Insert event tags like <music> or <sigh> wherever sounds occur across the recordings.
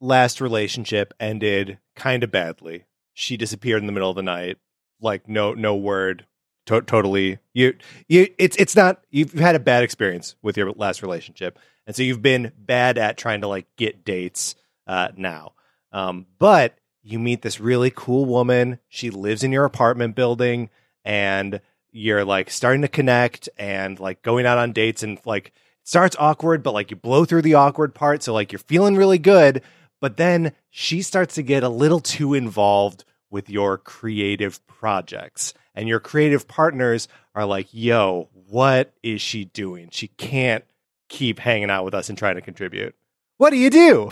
last relationship ended kind of badly. She disappeared in the middle of the night, like no no word. To- totally, you you it's it's not you've had a bad experience with your last relationship, and so you've been bad at trying to like get dates uh, now. Um, but you meet this really cool woman. She lives in your apartment building, and you're like starting to connect and like going out on dates and like starts awkward, but like you blow through the awkward part. So like you're feeling really good, but then she starts to get a little too involved with your creative projects. And your creative partners are like, yo, what is she doing? She can't keep hanging out with us and trying to contribute. What do you do?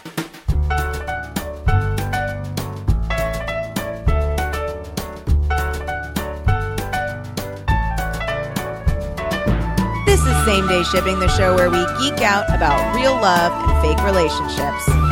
This is Same Day Shipping, the show where we geek out about real love and fake relationships.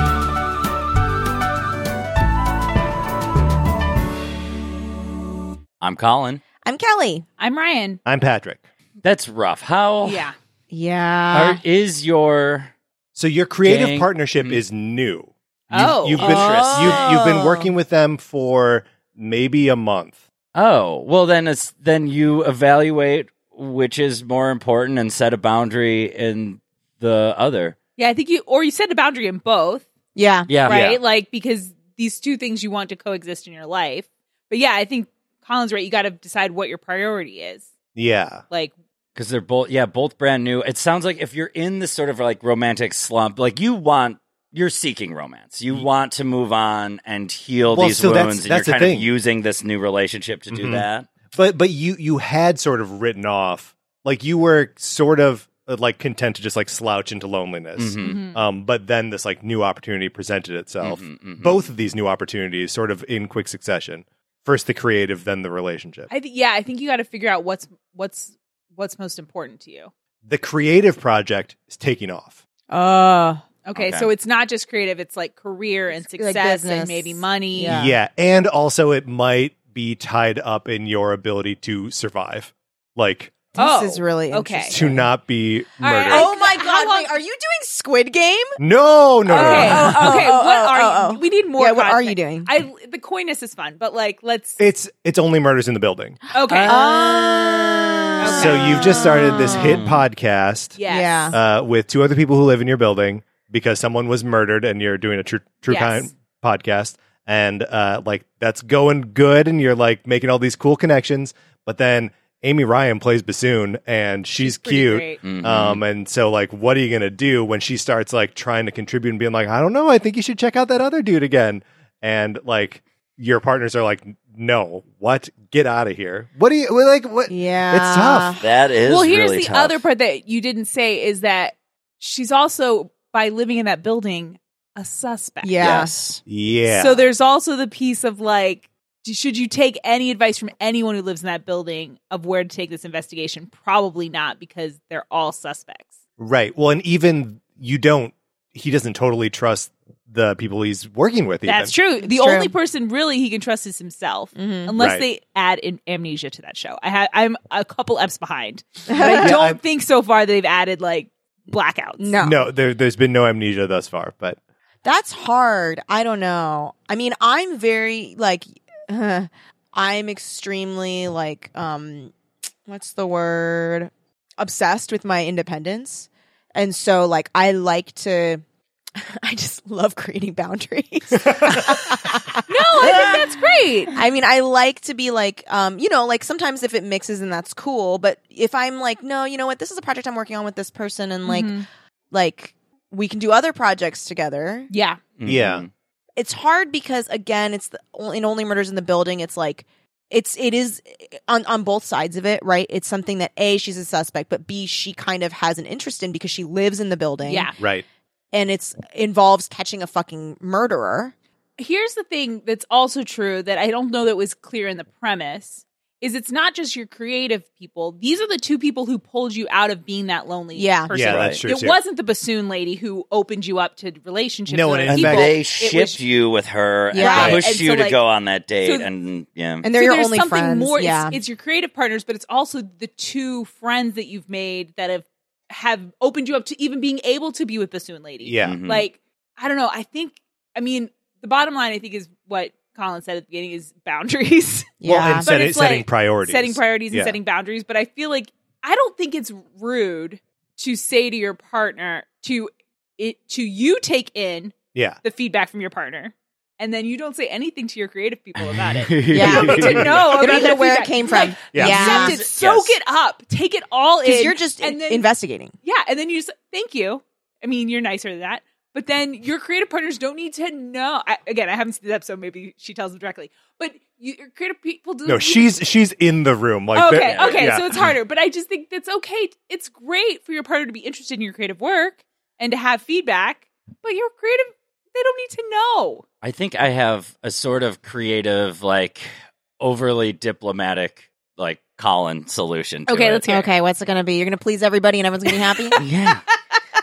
I'm Colin. I'm Kelly. I'm Ryan. I'm Patrick. That's rough. How Yeah. Yeah. are- is your So your creative Gang- partnership is new. Oh, you've been Interesting. you've, you've been Oh. working with them for maybe a month. Oh, well then it's then you evaluate which is more important and set a boundary in the other. Yeah, I think you or you set a boundary in both, yeah. Yeah. right? Yeah. Like because these two things you want to coexist in your life. But yeah, I think Colin's right. You got to decide what your priority is. Yeah. Like, Because they're both yeah, both brand new. It sounds like if you're in this sort of like romantic slump, like you want you're seeking romance. You want to move on and heal Well, these so that's- wounds, and that's the you're kind thing. of using this new relationship to do Mhm. that. But but you you had sort of written off like you were sort of uh, like content to just like slouch into loneliness. Mhm. mhm. Um, but then this like new opportunity presented itself. Mhm, mhm. Both of these new opportunities, sort of in quick succession. First the creative, then the relationship. I think yeah, I think you got to figure out what's what's what's most important to you. the creative project is taking off. Uh, Okay, Okay. so it's not just creative; it's like career and It's like success and maybe money. Yeah. Yeah, and also it might be tied up in your ability to survive, like this Oh, is really okay. to not be murdered. I- Oh my god! Wait, are you doing Squid Game? no, no, no, no, Okay, no. Oh, okay. oh, what oh, are oh, you? oh. We need more. Yeah, what are you doing? I the coyness is fun, but like let's. It's it's only murders in the building. okay. Oh. So you've just started this hit Oh. podcast yes. Yeah. uh, with two other people who live in your building because someone was murdered, and you're doing a true true Yes. crime podcast. and uh, like that's going good, and you're like making all these cool connections. But then Amy Ryan plays bassoon, and she's, pretty cute. great. Mhm. Um, and so like, what are you gonna do when she starts like trying to contribute and being like, I don't know, I think you should check out that other dude again, and like your partners are like, no, what? Get out of here. What do you well, like? What? Yeah. It's tough. that is well, here's really the tough. other part that you didn't say is that she's also by living in that building a suspect. Yeah. Yes. Yeah. So there's also the piece of like, d- should you take any advice from anyone who lives in that building of where to take this investigation? Probably not, because they're all suspects. right. Well, and even you don't. He doesn't totally trust the people he's working with. Even. That's true. The true. only person really he can trust is himself, Mhm. unless Right. they add in amnesia to that show. I ha- I'm a couple eps behind, but <laughs> I Yeah, don't I'm- think so far they've added like blackouts. No. No, there, there's been no amnesia thus far, but That's hard. I don't know. I mean, I'm very like <laughs> I'm extremely like um what's the word? obsessed with my independence. And so like I like to <laughs> I just love creating boundaries. <laughs> No, I think that's great. I mean, I like to be like, um, you know, like sometimes if it mixes and that's cool, but if I'm like, no, you know what, this is a project I'm working on with this person, and like, Mhm. like we can do other projects together. Yeah. Yeah. It's hard because again, it's the, in Only Murders in the Building. It's like it's it is on on both sides of it, right? It's something that a she's a suspect, but b she kind of has an interest in because she lives in the building, Yeah. right. and it's involves catching a fucking murderer. Here's the thing that's also true that I don't know that was clear in the premise is it's not just your creative people. These are the two people who pulled you out of being that lonely Yeah. person. Yeah, that's true. It too. wasn't the bassoon lady who opened you up to relationships. No, with and other in And fact- people. they It shipped was- you with her Yeah. and Right. pushed And you so, to like- go on that date. so- and yeah. And they're so your there's only something friends. more. yeah, It's, it's your creative partners, but it's also the two friends that you've made that have have opened you up to even being able to be with bassoon lady. Yeah. Mhm. Like I don't know. I think. I mean, the bottom line I think is what Colin said at the beginning is boundaries. <laughs> Well, yeah. and <laughs> setting, it's setting like priorities. setting priorities and Yeah. setting boundaries. But I feel like I don't think it's rude to say to your partner to it to you take in Yeah. the feedback from your partner, and then you don't say anything to your creative people about it. <laughs> Yeah. You don't need to know They about don't know that where it came from. Like, Yeah. Yeah. Accept it, soak Yes. it up, take it all in. because you're just and then, investigating. yeah, and then you just thank you. I mean, you're nicer than that. But then your creative partners don't need to know. I, again, I haven't seen the episode. Maybe she tells them directly. But you, your creative people do. No, she's she's in the room. Like okay. Okay, yeah. so it's harder. But I just think that's okay. It's great for your partner to be interested in your creative work and to have feedback. But your creative, they don't need to know. I think I have a sort of creative, like overly diplomatic, like Colin solution. To Okay, it. let's hear. Okay, what's it going to be? You're going to please everybody and everyone's going to be happy? <laughs> Yeah.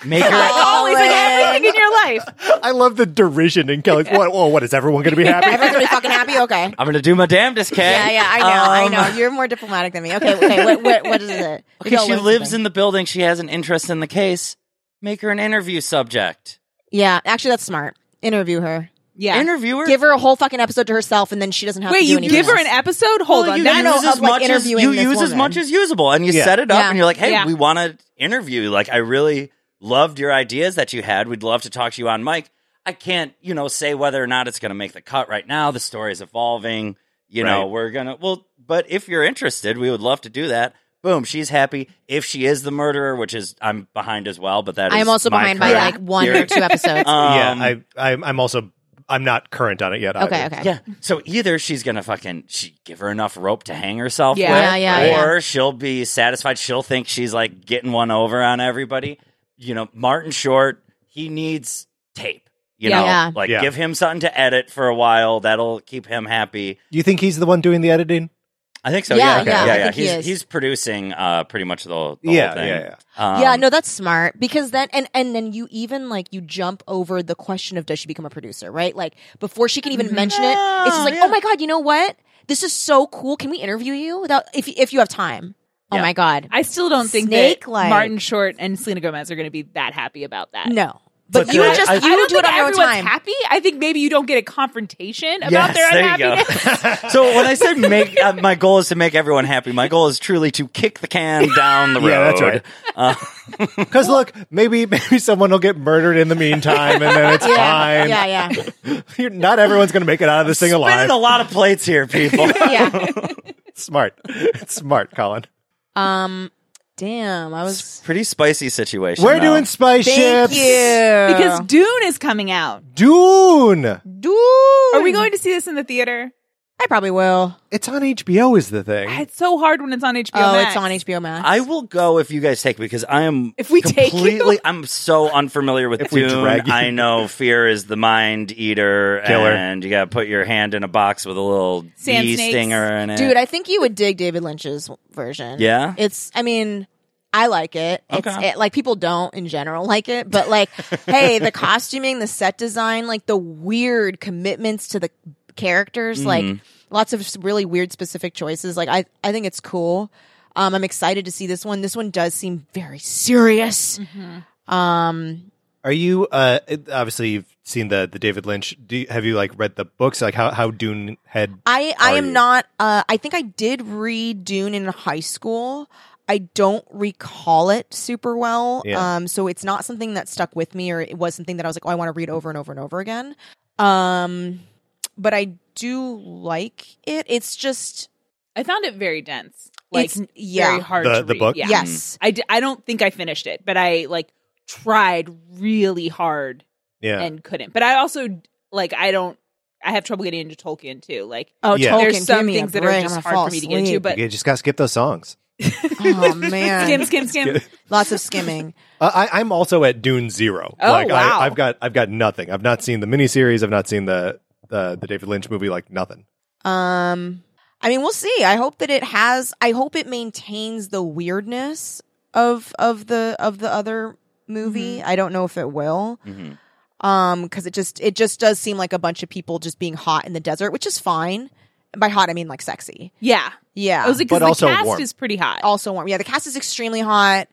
Make Like her. <laughs> always, like Colin. in your life. <laughs> I love the derision in Kelly's. What? Whoa, what is everyone going to be happy? everyone's going to be fucking happy? Okay. I'm going to do my damnedest, Kay. Yeah, yeah, I know, I Um, know. You're more diplomatic than me. Okay, okay. What, what, what is it? <laughs> Okay, she lives in the building. She has an interest in the case. Make her an interview subject. Yeah, actually, that's smart. Interview her. Yeah. Interview her. Give her a whole fucking episode to herself, and then she doesn't have Wait, to do you anything give her else. an episode? Hold Well, on. you That, no, use no, as of, like, much as interviewing you this use as woman. much as usable, and you Yeah. set it up, Yeah. and you're like, "Hey, Yeah. we want to interview. Like, I really loved your ideas that you had. We'd love to talk to you on mic. I can't, you know, say whether or not it's going to make the cut right now. The story is evolving. You know, we're gonna. Well, but if you're interested, we would love to do that. Boom, she's happy. If she is the murderer, which is I'm behind as well, but that I is am also my behind by like one or two episodes. <laughs> Um, yeah, I, I I'm also I'm not current on it yet. okay, either. okay. Yeah. So either she's gonna fucking she give her enough rope to hang herself Yeah. with, Yeah, yeah, or she'll be satisfied. She'll think she's like getting one over on everybody. You know, Martin Short, he needs tape. You Yeah. know, Yeah. like Yeah. give him something to edit for a while. That'll keep him happy. Do you think he's the one doing the editing? I think so. Yeah, Yeah, okay. yeah, yeah, yeah. think he He's he's producing uh pretty much the, the Yeah, whole thing. yeah, Um, yeah, no, that's smart because then and and then you even like you jump over the question of does she become a producer, right? Like before she can even mention it, it's just like, Yeah. oh my god, you know what? This is so cool. Can we interview you without if if you have time? Oh Yeah. my god, I still don't think Snake that like- Martin Short and Selena Gomez are going to be that happy about that. no. But, But you the- just I- you I don't do it think on your time. happy. I think maybe you don't get a confrontation about Yes, their there you go. unhappiness. <laughs> so when I said make, uh, my goal is to make everyone happy. My goal is truly to kick the can down the road. <laughs> Yeah, that's right. Uh, <laughs> Because look, maybe maybe someone will get murdered in the meantime, and then it's Yeah, fine. yeah, yeah, You're- Not everyone's going to make it out of this thing alive. spinning a lot of plates here, people. yeah. Smart, it's smart, Colin. Um, damn, I was. Pretty spicy situation. We're though. doing spice Thank ships. you. because Dune is coming out. Dune. Dude, Are we going to see this in the theater? I probably will. It's on HBO. Is the thing. Ah, it's so hard when it's on HBO. Oh, Max. it's on HBO Max. I will go if you guys take me because I am If we take you? completely. I'm so unfamiliar with If we Dune. drag you. I know fear is the mind eater, Killer. and you got to put your hand in a box with a little Sand bee snakes. stinger in it. Dude, I think you would dig David Lynch's version. Yeah? It's, I mean, I like it. It's Okay. it, like people don't in general like it, but like, hey, the <laughs> costuming, the set design, like the weird commitments to the characters, like Mm-hmm. lots of really weird specific choices. Like, I, I think it's cool. Um, I'm excited to see this one. This one does seem very serious. Um, Are you? Uh, obviously, you've seen the the David Lynch. Do you, have you like read the books? Like how how Dune had? I I am you? not. Uh, I think I did read Dune in high school. I don't recall it super well. Yeah. Um, so it's not something that stuck with me, or it was something that I was like, oh, I want to read over and over and over again. Um, but I do like it. It's just I found it very dense. Like It's- yeah. very hard The- to the read. book? Yeah. yes, I, d- I don't think I finished it, but I like tried really hard Yeah. and couldn't. But I also like I don't I have trouble getting into Tolkien too. Like Oh, Yeah. Tolkien, there's some things that are just hard for me to get into. But you just gotta skip those songs. <laughs> oh man, skim, skim, skim. lots of skimming. Uh, I, I'm also at Dune Zero. Oh, like wow. I, I've got I've got nothing. I've not seen the miniseries. I've not seen the the the David Lynch movie. Like nothing. Um, I mean, we'll see. I hope that it has. I hope it maintains the weirdness of of the of the other movie. Mm-hmm. I don't know if it will. Mhm. Um, because it just it just does seem like a bunch of people just being hot in the desert, which is fine. By hot, I mean like sexy. Yeah. Yeah, I was like, But because the also cast warm. is pretty hot. also warm. Yeah, the cast is extremely hot.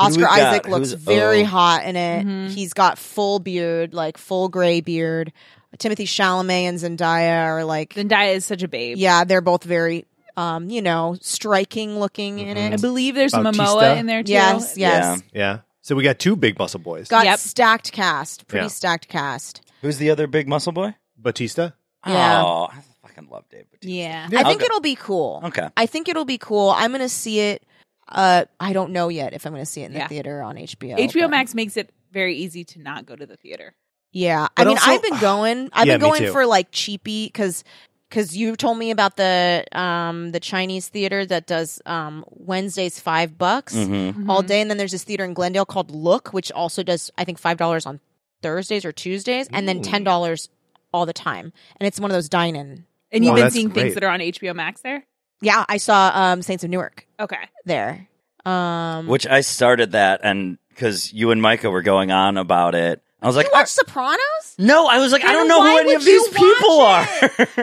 Who do we Oscar? Isaac looks Who's- very oh. hot in it. Mhm. He's got full beard, like full gray beard. Timothée Chalamet and Zendaya are like Zendaya is such a babe. yeah, they're both very, um, you know, striking looking in it. I believe there's some Bautista? Momoa in there too. Yes, yes. Yeah. So we got two big muscle boys. Got Yep. stacked cast, pretty Yeah. stacked cast. Who's the other big muscle boy? Bautista. Yeah. Oh, I fucking love Dave Bautista. Yeah. I think Okay. it'll be cool. Okay. I think it'll be cool. I'm gonna see it. Uh, I don't know yet if I'm gonna see it in the Yeah. theater on HBO. HBO but- Max makes it very easy to not go to the theater. Yeah, But I mean, also- I've been going. <sighs> I've Yeah, been going for like cheapy because because you told me about the um the Chinese theater that does um Wednesdays five bucks Mhm. all day, and then there's this theater in Glendale called Look, which also does I think five dollars on Thursdays or Tuesdays, and then ten dollars all the time, and it's one of those dine-in. And you've Oh, been that's seeing things that are on HBO Max there? Yeah, I saw um Saints of Newark Okay. there. Um, Which I started that, and because you and Micah were going on about it, I was like, you watch Sopranos? no, I was like, I don't know who any of these people are.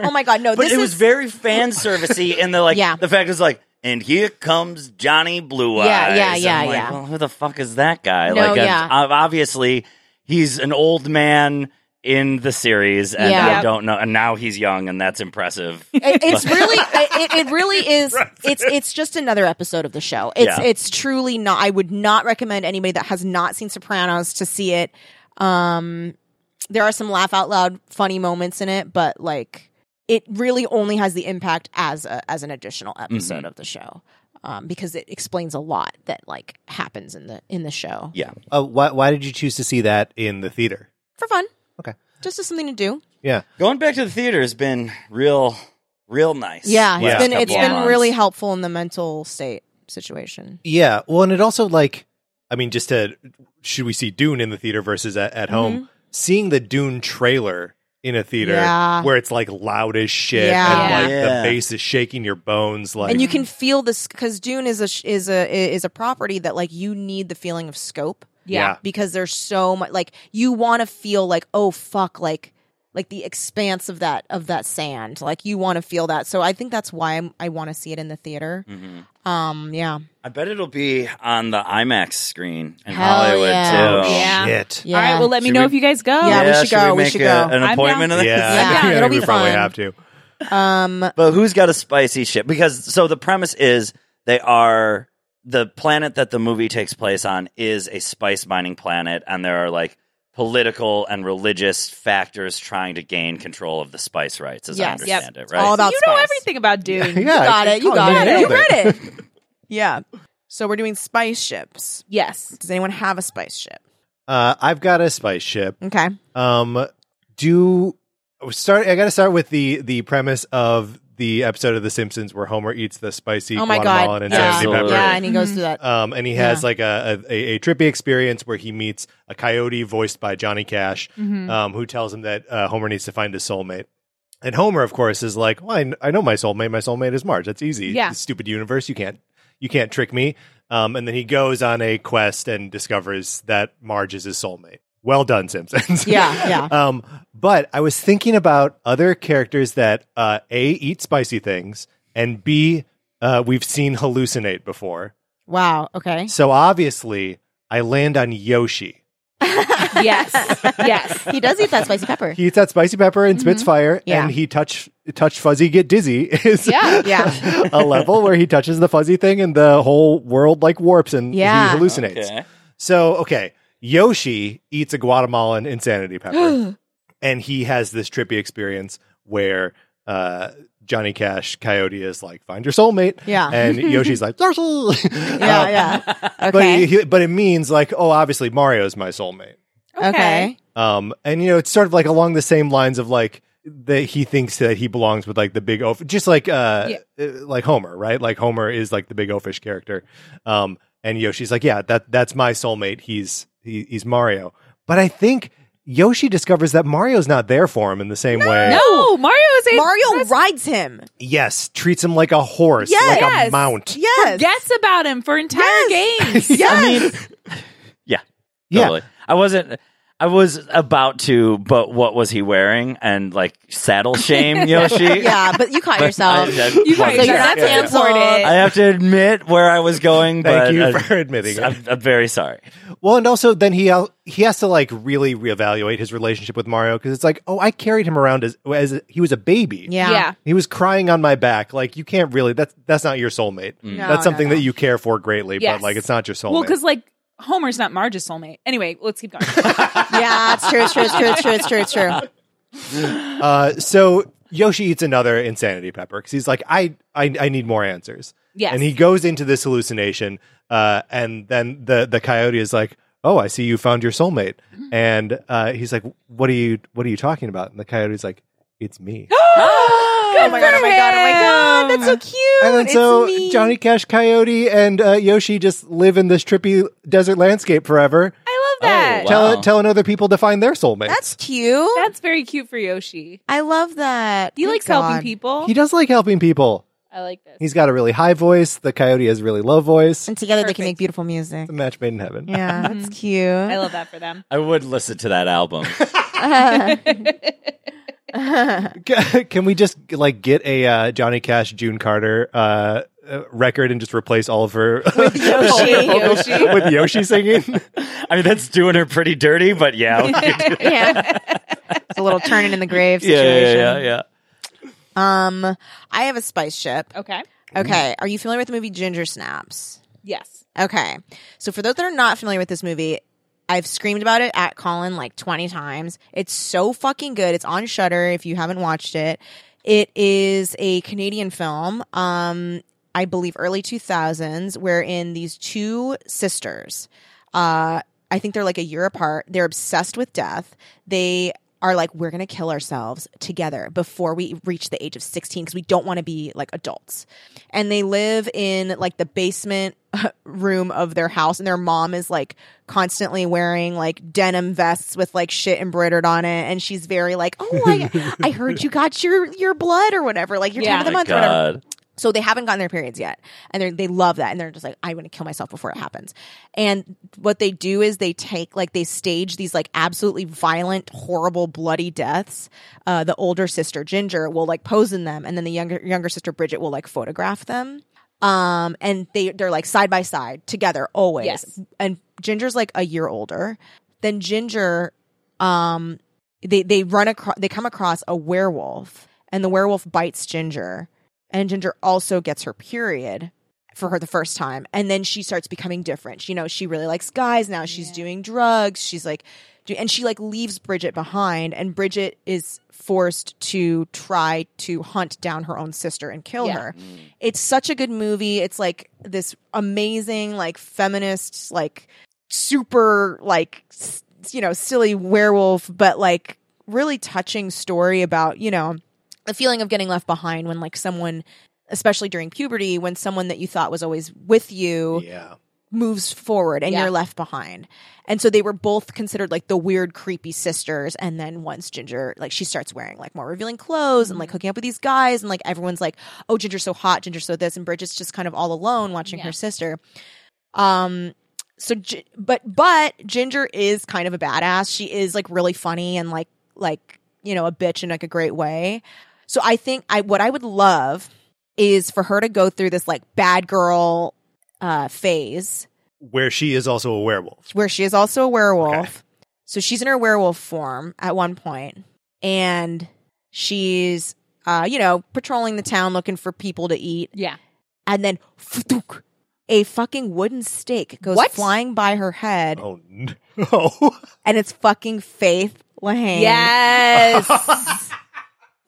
Oh my god, no! but this it was is very fan servicey, and the like, Yeah. the fact is like, and here comes Johnny Blue Eyes. Yeah, yeah, I'm yeah, like, yeah. Well, who the fuck is that guy? No, like, yeah. ob- obviously, he's an old man in the series, and Yeah. I don't know. And now he's young, and that's impressive. <laughs> It- it's really <laughs> it, it really is it's it's just another episode of the show it's Yeah. it's truly not i would not recommend anybody that has not seen sopranos to see it um there are some laugh out loud funny moments in it but like it really only has the impact as a as an additional episode Mhm. of the show um because it explains a lot that like happens in the in the show yeah, Uh, why why did you choose to see that in the theater? for fun Okay. just as something to do Yeah. going back to the theater has been real, real nice. yeah, Yeah. it's been Last it's couple of been months. really helpful in the mental state situation Yeah. Well, and it also like, I mean, just to should we see Dune in the theater versus at, at home? Mm-hmm. Seeing the Dune trailer in a theater Yeah. where it's like loud as shit Yeah. and like Yeah. the bass is shaking your bones. Like, and you can feel this because Dune is a is a is a property that like you need the feeling of scope Yeah. because there's so much like you want to feel like oh fuck like like the expanse of that of that sand. Like you want to feel that. So I think that's why I'm, I want to see it in the theater. Mm-hmm. Um, yeah, I bet it'll be on the IMAX screen in Hell Hollywood yeah. too. Yeah. Shit. yeah. All right, well, let me Should know we- if you guys go. Yeah, we should go, we make should a- go. an I'm appointment down. of that? <laughs> Yeah, Yeah, I think it'll be we probably fun. have to. um, But who's got a spicy ship? Because so the premise is they are the planet that the movie takes place on is a spice mining planet, and there are like political and religious factors trying to gain control of the spice rights, as I Yes. Yep. understand it. It's Right? all about you know everything about Dune. <laughs> Yeah, you got it. You got it. nailed You read it. <laughs> yeah. So we're doing spice ships. Yes. Does anyone have a spice ship? Uh, I've got a spice ship. Okay. Um, do start. I got to start with the the premise of the episode of The Simpsons where Homer eats the spicy Oh my Guatemalan god. and Yeah. pepper. Yeah, and he goes through that. Um, and he has Yeah. like a, a, a trippy experience where he meets a coyote voiced by Johnny Cash, Mm-hmm. um, who tells him that uh, Homer needs to find his soulmate. And Homer, of course, is like, "Well, I, I know my soulmate. My soulmate is Marge. That's easy. Yeah. Stupid universe. You can't, you can't trick me." Um, and then he goes on a quest and discovers that Marge is his soulmate. Well done, Simpsons. Yeah, <laughs> yeah. um, but I was thinking about other characters that uh, a eat spicy things and b uh, we've seen hallucinate before. Wow. Okay. So obviously, I land on Yoshi. <laughs> Yes. yes. He does eat that spicy pepper. He eats that spicy pepper and spits fire, Mm-hmm. Yeah. and he touch touch fuzzy get dizzy <laughs> is Yeah. Yeah. a level where he touches the fuzzy thing and the whole world like warps and Yeah. he hallucinates. Okay. So okay, Yoshi eats a Guatemalan insanity <gasps> pepper, and he has this trippy experience where uh, Johnny Cash Coyote is like, "Find your soulmate," Yeah. and Yoshi's like, <laughs> "Darcy." Yeah. Yeah. <laughs> But Okay. he, but it means like, oh, obviously Mario's my soulmate. Okay. Um, and you know, it's sort of like along the same lines of like that he thinks that he belongs with like the big oaf, just like uh, uh, like Homer, right? Like Homer is like the big oafish character. Um, and Yoshi's like, yeah, that that's my soulmate. He's he, he's Mario. But I think Yoshi discovers that Mario's not there for him in the same way. No, Mario is a Mario rides him. Yes, treats him like a horse, Yes. like a mount. Yes. Forgets about him for entire Yes. games. <laughs> Yes. Yeah. Yeah. Totally. I wasn't. I was about to, but what was he wearing? And like saddle <laughs> shame Yoshi. <laughs> yeah, but you caught But yourself. I- I You caught wasn't- so you're not yourself. canceled. I have to admit where I was going. Thank but, you uh, for admitting. I'm, I'm very sorry. Well, and also then he he has to like really reevaluate his relationship with Mario because it's like, oh, I carried him around as as a, he was a baby. Yeah. Yeah. He was crying on my back. Like you can't really. That's that's not your soulmate. No, that's something no, no. that you care for greatly, Yes. but like it's not your soulmate. Well, because like Homer's not Marge's soulmate. Anyway, let's keep going. Yeah, it's true. It's true. It's true. It's true. It's true. It's true. uh, so Yoshi eats another insanity pepper because he's like, I, I I need more answers. Yes. And he goes into this hallucination, uh, and then the the coyote is like, "Oh, I see you found your soulmate," Mm-hmm. and uh, he's like, "What are you What are you talking about?" And the coyote's like, "It's me." Oh my god! Oh my god! Oh my god! That's so cute. And then It's so me. Johnny Cash, Coyote, and uh, Yoshi just live in this trippy desert landscape forever, I love that. Oh, tell, telling other people to find their soulmates. That's cute. That's very cute for Yoshi. I love that. He Thank likes helping people. he does like helping people. I like this. He's got a really high voice. The Coyote has a really low voice. And together they can make beautiful music. a match made in heaven. Yeah, that's cute. I love that for them. I would listen to that album. <laughs> <laughs> <laughs> <laughs> Can we just like get a uh, Johnny Cash, June Carter uh, uh, record and just replace all of her with <laughs> Yoshi. Yoshi. with Yoshi singing? I mean, that's doing her pretty dirty, but yeah, we could do- yeah, it's a little turning in the grave yeah, situation. yeah, yeah, yeah. Um, I have a spice ship. Okay. Okay, are you familiar with the movie Ginger Snaps? Yes. Okay. So for those that are not familiar with this movie, I've screamed about it at Colin like 20 times. It's so fucking good. It's on Shutter if you haven't watched it. It is a Canadian film. Um I believe early 2000s wherein these two sisters uh I think they're like a year apart. They're obsessed with death. They are like, we're going to kill ourselves together before we reach the age of 16 because we don't want to be like adults. And they live in like the basement <laughs> room of their house. And their mom is like constantly wearing like denim vests with like shit embroidered on it. And she's very like, oh, I, I heard you got your, your blood or whatever, like your Yeah. time of the My month or whatever. So they haven't gotten their periods yet, and they they love that, and they're just like, I'm going to kill myself before it happens. And what they do is they take like they stage these like absolutely violent, horrible, bloody deaths. Uh, the older sister Ginger will like pose in them, and then the younger younger sister Bridget will like photograph them. Um, and they they're like side by side together always. Yes. And Ginger's like a year older. Then Ginger, um, they they run across they come across a werewolf, and the werewolf bites Ginger, and Ginger also gets her period for her the first time, and then she starts becoming different. You know, she really likes guys now. She's doing drugs. She's like, do- and she like leaves Bridget behind, and Bridget is forced to try to hunt down her own sister and kill Yeah. her. It's such a good movie. It's like this amazing, like feminist, like super, like s- you know, silly werewolf, but like really touching story about you know the feeling of getting left behind when like someone especially during puberty when someone that you thought was always with you Yeah. moves forward and Yeah. you're left behind. And so they were both considered like the weird, creepy sisters. And then once Ginger, like she starts wearing like more revealing clothes and like hooking up with these guys, and like everyone's like, oh, Ginger's so hot, Ginger's so this, and Bridget's just kind of all alone watching Yeah. her sister. Um, so, but but Ginger is kind of a badass. She is like really funny and like like you know a bitch in like a great way. So I think I what I would love is for her to go through this like bad girl uh phase Where she is also a werewolf. where she is also a werewolf. Okay. So she's in her werewolf form at one point, and she's uh you know patrolling the town looking for people to eat, Yeah. and then a fucking wooden stake goes What? flying by her head, Oh no. <laughs> and it's fucking Faith Lehane. Yes. <laughs>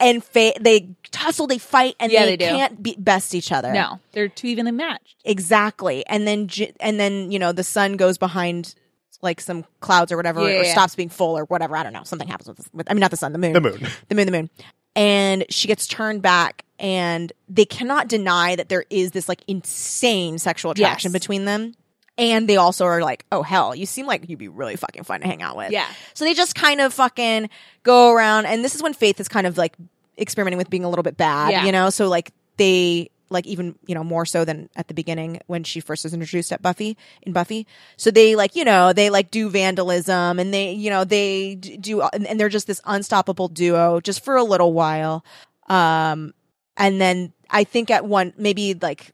and Faith they tussle, they fight, and Yeah, they, they do. can't be best each other. no, they're too evenly matched. Exactly. And then Gi- and then, you know, the sun goes behind like some clouds or whatever Yeah, or yeah. stops being full or whatever. I don't know. Something happens with, with I mean not the sun, the moon. the moon. <laughs> The moon, the moon. And she gets turned back and they cannot deny that there is this like insane sexual attraction Yes. between them. And they also are like, oh hell, you seem like you'd be really fucking fun to hang out with. Yeah. So they just kind of fucking go around, and this is when Faith is kind of like experimenting with being a little bit bad, Yeah. you know. So like they like even you know more so than at the beginning when she first was introduced at Buffy in Buffy. So they like you know they like do vandalism and they you know they do and, and they're just this unstoppable duo just for a little while. Um, and then I think at one maybe like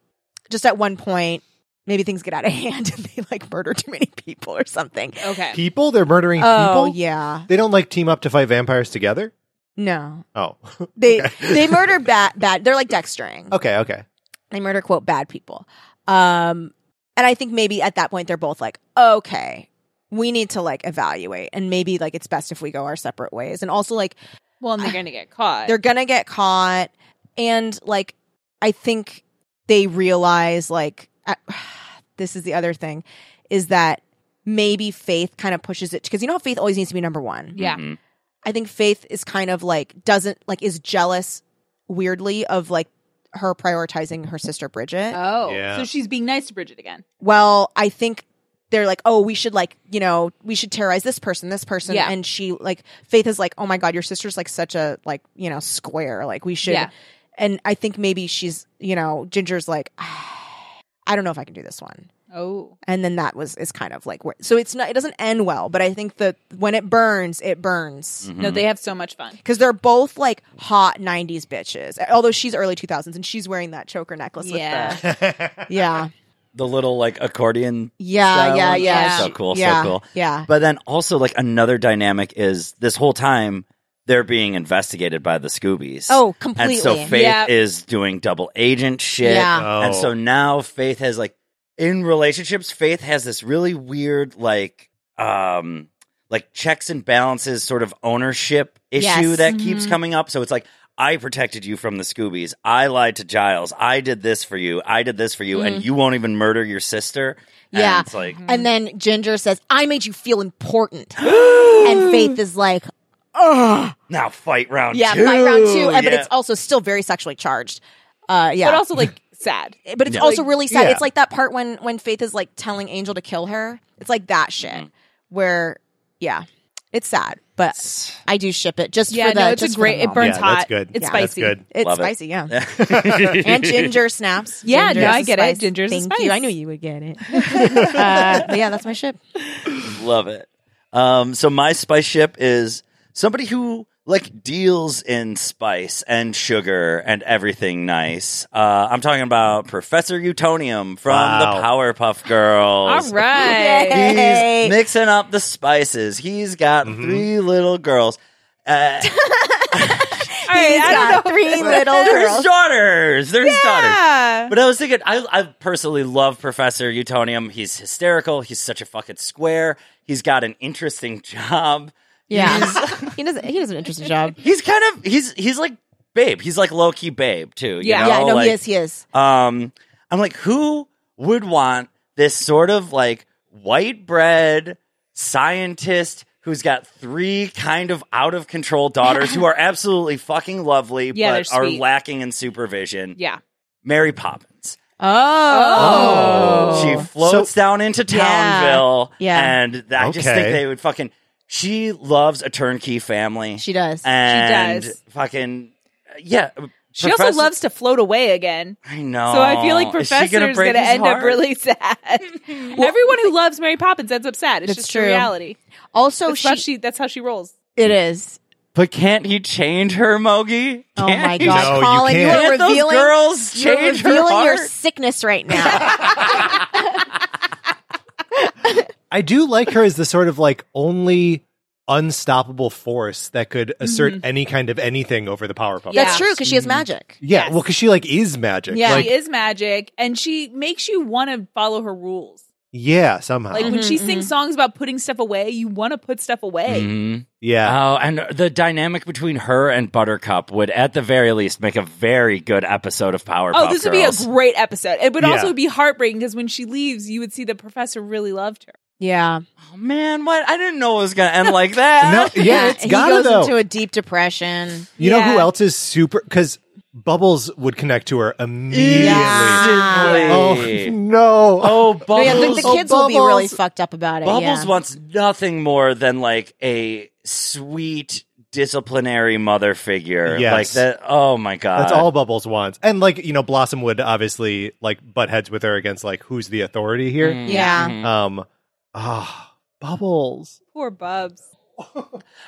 just at one point. Maybe things get out of <laughs> hand and they like murder too many people or something. Okay. People? They're murdering Oh people? yeah, They don't like team up to fight vampires together? No, Oh. <laughs> They they murder <laughs> bad bad. They're like dextering. okay, okay. They murder quote bad people. Um, and I think maybe at that point they're both like, okay, we need to like evaluate, and maybe like it's best if we go our separate ways. And also like Well, and they're <sighs> going to get caught. they're gonna get caught, and like I think they realize like uh, <sighs> this is the other thing is that maybe Faith kind of pushes it because you know how Faith always needs to be number one. yeah. Mhm. I think Faith is kind of like doesn't like is jealous weirdly of like her prioritizing her sister Bridget. Oh. Yeah. So she's being nice to Bridget again. well, I think they're like, "Oh, we should like, you know, we should terrorize this person, this person." Yeah. And she like Faith is like, "Oh my god, your sister's like such a like, you know, square. Like we should." Yeah. And I think maybe she's, you know, Ginger's like, ah, "I don't know if I can do this one." Oh. And then that was is kind of like where, so it's not it doesn't end well, but I think that when it burns, it burns. No, they have so much fun. because they're both like hot 90s bitches although she's early 2000s and she's wearing that choker necklace Yeah. with the <laughs> yeah The little like accordion. yeah style yeah one? yeah So cool, yeah, so cool. yeah But then also like another dynamic is this whole time they're being investigated by the Scoobies. oh completely And so Faith Yeah. is doing double agent shit. Yeah. Oh. And so oh. now Faith has like in relationships, Faith has this really weird like um like checks and balances sort of ownership issue Yes. that keeps coming up. So it's like I protected you from the Scoobies. I lied to Giles. I did this for you. I did this for you, and you won't even murder your sister. And Yeah. it's like and then ginger says i made you feel important <gasps> and faith is like oh now fight round yeah two. fight round two but Yeah. it's also still very sexually charged uh yeah But also like sad. but it's Yeah. also really sad. yeah. It's like that part when when Faith is like telling Angel to kill her. It's like that shit Mm-hmm. where yeah. It's sad, but I do ship it just Yeah, for the. no, it's a just for great. It moment. burns Yeah, hot. that's good. It's Yeah. spicy. That's good. It's Love it. spicy, yeah. <laughs> and ginger snaps. Yeah, Ginger no, is I a get it. spice. Ginger's a Thank spice. you. I knew you would get it. <laughs> uh, but yeah, that's my ship. Love it. Um, so my spice ship is somebody who like deals in spice and sugar and everything nice. Uh, I'm talking about Professor Utonium from Wow. the Powerpuff Girls. All right. Yay. He's mixing up the spices. He's got three little girls. Uh, <laughs> All right, He's I don't got know. three little there's girls. daughters. There's daughters. But I was thinking, I, I personally love Professor Utonium. He's hysterical. He's such a fucking square. He's got an interesting <laughs> job. Yeah, <laughs> he does. He does an interesting job. He's kind of he's he's like babe. He's like low key babe too. you Yeah. know? yeah, no, Like, he is. He is. Um, I'm like, who would want this sort of like white bread scientist who's got three kind of out of control daughters who are absolutely fucking lovely, Yeah, but they're lacking in supervision? Yeah. Mary Poppins. Oh, She floats So- down into Yeah. Townville, Yeah. and I just think they would fucking. She loves a turnkey family. she does. and she does. fucking yeah. She Professor- also loves to float away again. I know. So I feel like Professor Is Professor's gonna break going to his end up really <laughs> sad. Everyone who loves Mary Poppins ends up sad. It's That's just true. reality. also, That's, how she, she, that's how she rolls. it is. But can't he change her, Mogi? Oh Can't my he- god, No, you Colin, you, can't. are Can't those revealing. girls you're change her revealing your sickness right now. <laughs> <laughs> I do like her as the sort of like only unstoppable force that could assert Mm-hmm. any kind of anything over the Powerpuff. Yeah. That's true because she has magic. Yeah, Yes. well, because she like is magic. Yeah, like, she is magic, and she makes you want to follow her rules. yeah, somehow. Like when Mhm, she sings songs about putting stuff away, you want to put stuff away. Mhm. yeah, Oh, and the dynamic between her and Buttercup would, at the very least, make a very good episode of Powerpuff Oh, this would be a great episode. It would Yeah. also be heartbreaking because when she leaves, you would see the professor really loved her. Yeah, oh, man, what? I didn't know it was going to end like that. no, <laughs> yeah, it's he gotta goes though. into a deep depression. you know who else is super? Because Bubbles would connect to her immediately. Yeah. Oh no! Oh, No, Bubbles. yeah, the, the Oh, kids will be really Bubbles. fucked up about it. Bubbles yeah. wants nothing more than like a sweet disciplinary mother figure. Yes. Like that. Oh my god. That's all Bubbles wants, and like you know, Blossom would obviously like butt heads with her against like who's the authority here. Mm. Yeah. Um, ah, Bubbles. Poor Bubs. <laughs>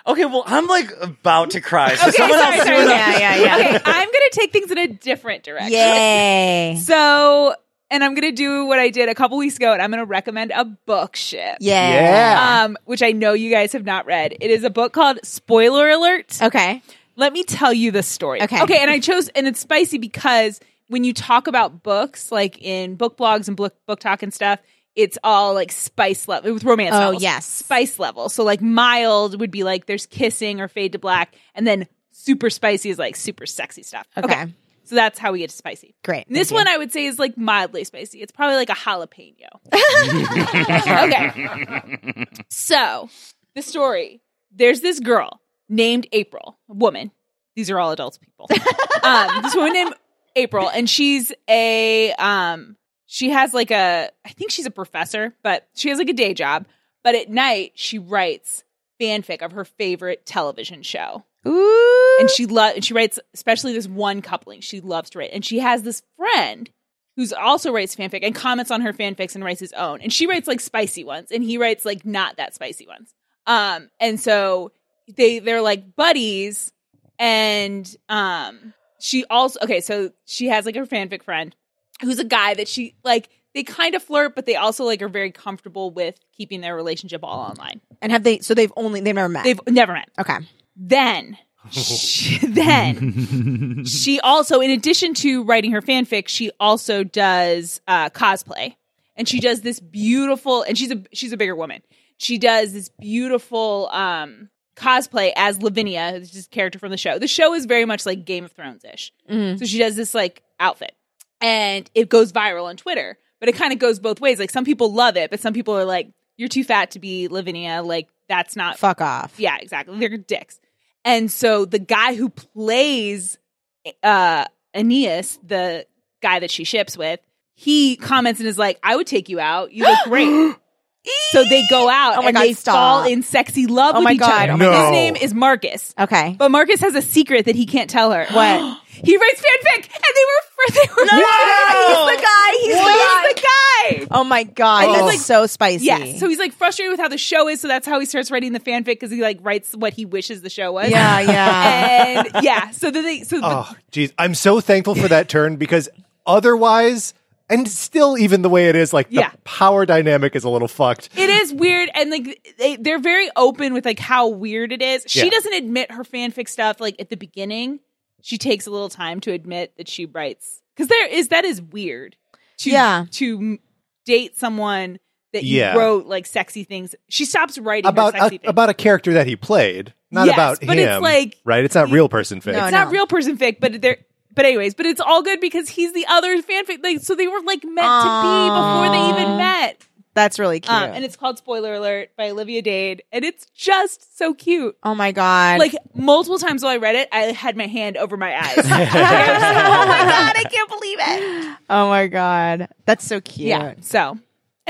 Okay, well, I'm like about to cry. So Okay, someone sorry, else sorry, do sorry. Yeah, yeah, yeah. Okay, I'm gonna take things in a different direction. Yay! So, and I'm gonna do what I did a couple weeks ago, and I'm gonna recommend a book ship. Yeah. Yeah. Um, which I know you guys have not read. It is a book called Spoiler Alert. Okay. Let me tell you the story. Okay. Okay, and I chose and it's spicy because when you talk about books, like in book blogs and book book talk and stuff, it's all like spice level with romance. Oh, novels. yes. spice level. So like mild would be like there's kissing or fade to black, and then super spicy is like super sexy stuff. Okay. so that's how we get to spicy. Great. And this Thank you. one I would say is like mildly spicy. It's probably like a jalapeno. <laughs> okay. So, the story there's this girl named April, a woman. These are all adults people. <laughs> um, this woman named April, and she's a, um, she has like a, I think she's a professor, but she has like a day job. But at night, she writes fanfic of her favorite television show. Ooh. and she loves and she writes especially this one coupling. She loves to write. And she has this friend who's also writes fanfic and comments on her fanfics and writes his own. And she writes like spicy ones. And he writes like not that spicy ones. Um and so they they're like buddies. And um she also okay so she has like her fanfic friend who's a guy that she like they kind of flirt but they also like are very comfortable with keeping their relationship all online and have they? So they've only they've never met. they've never met okay. then she, <laughs> then she also in addition to writing her fanfic she also does uh, cosplay and she does this beautiful and she's a she's a bigger woman she does this beautiful um cosplay as lavinia this is a character from the show the show is very much like game of thrones ish Mhm. so she does this like outfit and it goes viral on twitter but it kind of goes both ways like some people love it but some people are like you're too fat to be lavinia like that's not Fuck off. yeah, exactly. They're dicks. And so the guy who plays uh Aeneas, the guy that she ships with, he comments and is like, I would take you out. You look great. <gasps> So they go out Oh my and God, they stop. fall in sexy love Oh with my each God, other. oh my His God. name is Marcus. Okay. But Marcus has a secret that he can't tell her. <gasps> What? he writes fanfic, and they were they were. He's the guy. He's the He's guy. the guy. Oh my god, And that's like like- so spicy. Yes. So he's like frustrated with how the show is, so that's how he starts writing the fanfic because he like writes what he wishes the show was. yeah, yeah. And yeah, so then they so the, Oh, geez. I'm so thankful for that turn because otherwise, and still even the way it is, like the Yeah. power dynamic is a little fucked. it is weird and like they, they're very open with like how weird it is. She Yeah. doesn't admit her fanfic stuff like at the beginning. She takes a little time to admit that she writes because there is that is weird. To, Yeah. To date someone that you Yeah. wrote like sexy things. She stops writing About her sexy a, things. about a character that he played, not Yes, about but him. it's like- right? It's not real person fic. No, it's not real person fic, but they're but anyways, but it's all good because he's the other fanfic. Like so, they were like meant to be before they even met. That's really cute. Um, and it's called Spoiler Alert by Olivia Dade, and it's just so cute. oh my god. Like multiple times while I read it, I had my hand over my eyes. Like, <laughs> I was like, oh my <laughs> god, I can't believe it. oh my god. That's so cute. Yeah. So, and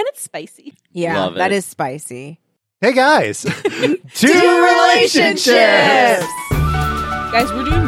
it's spicy. Yeah, Love that it. is spicy. Hey guys, <laughs> two, relationships. Guys, we're doing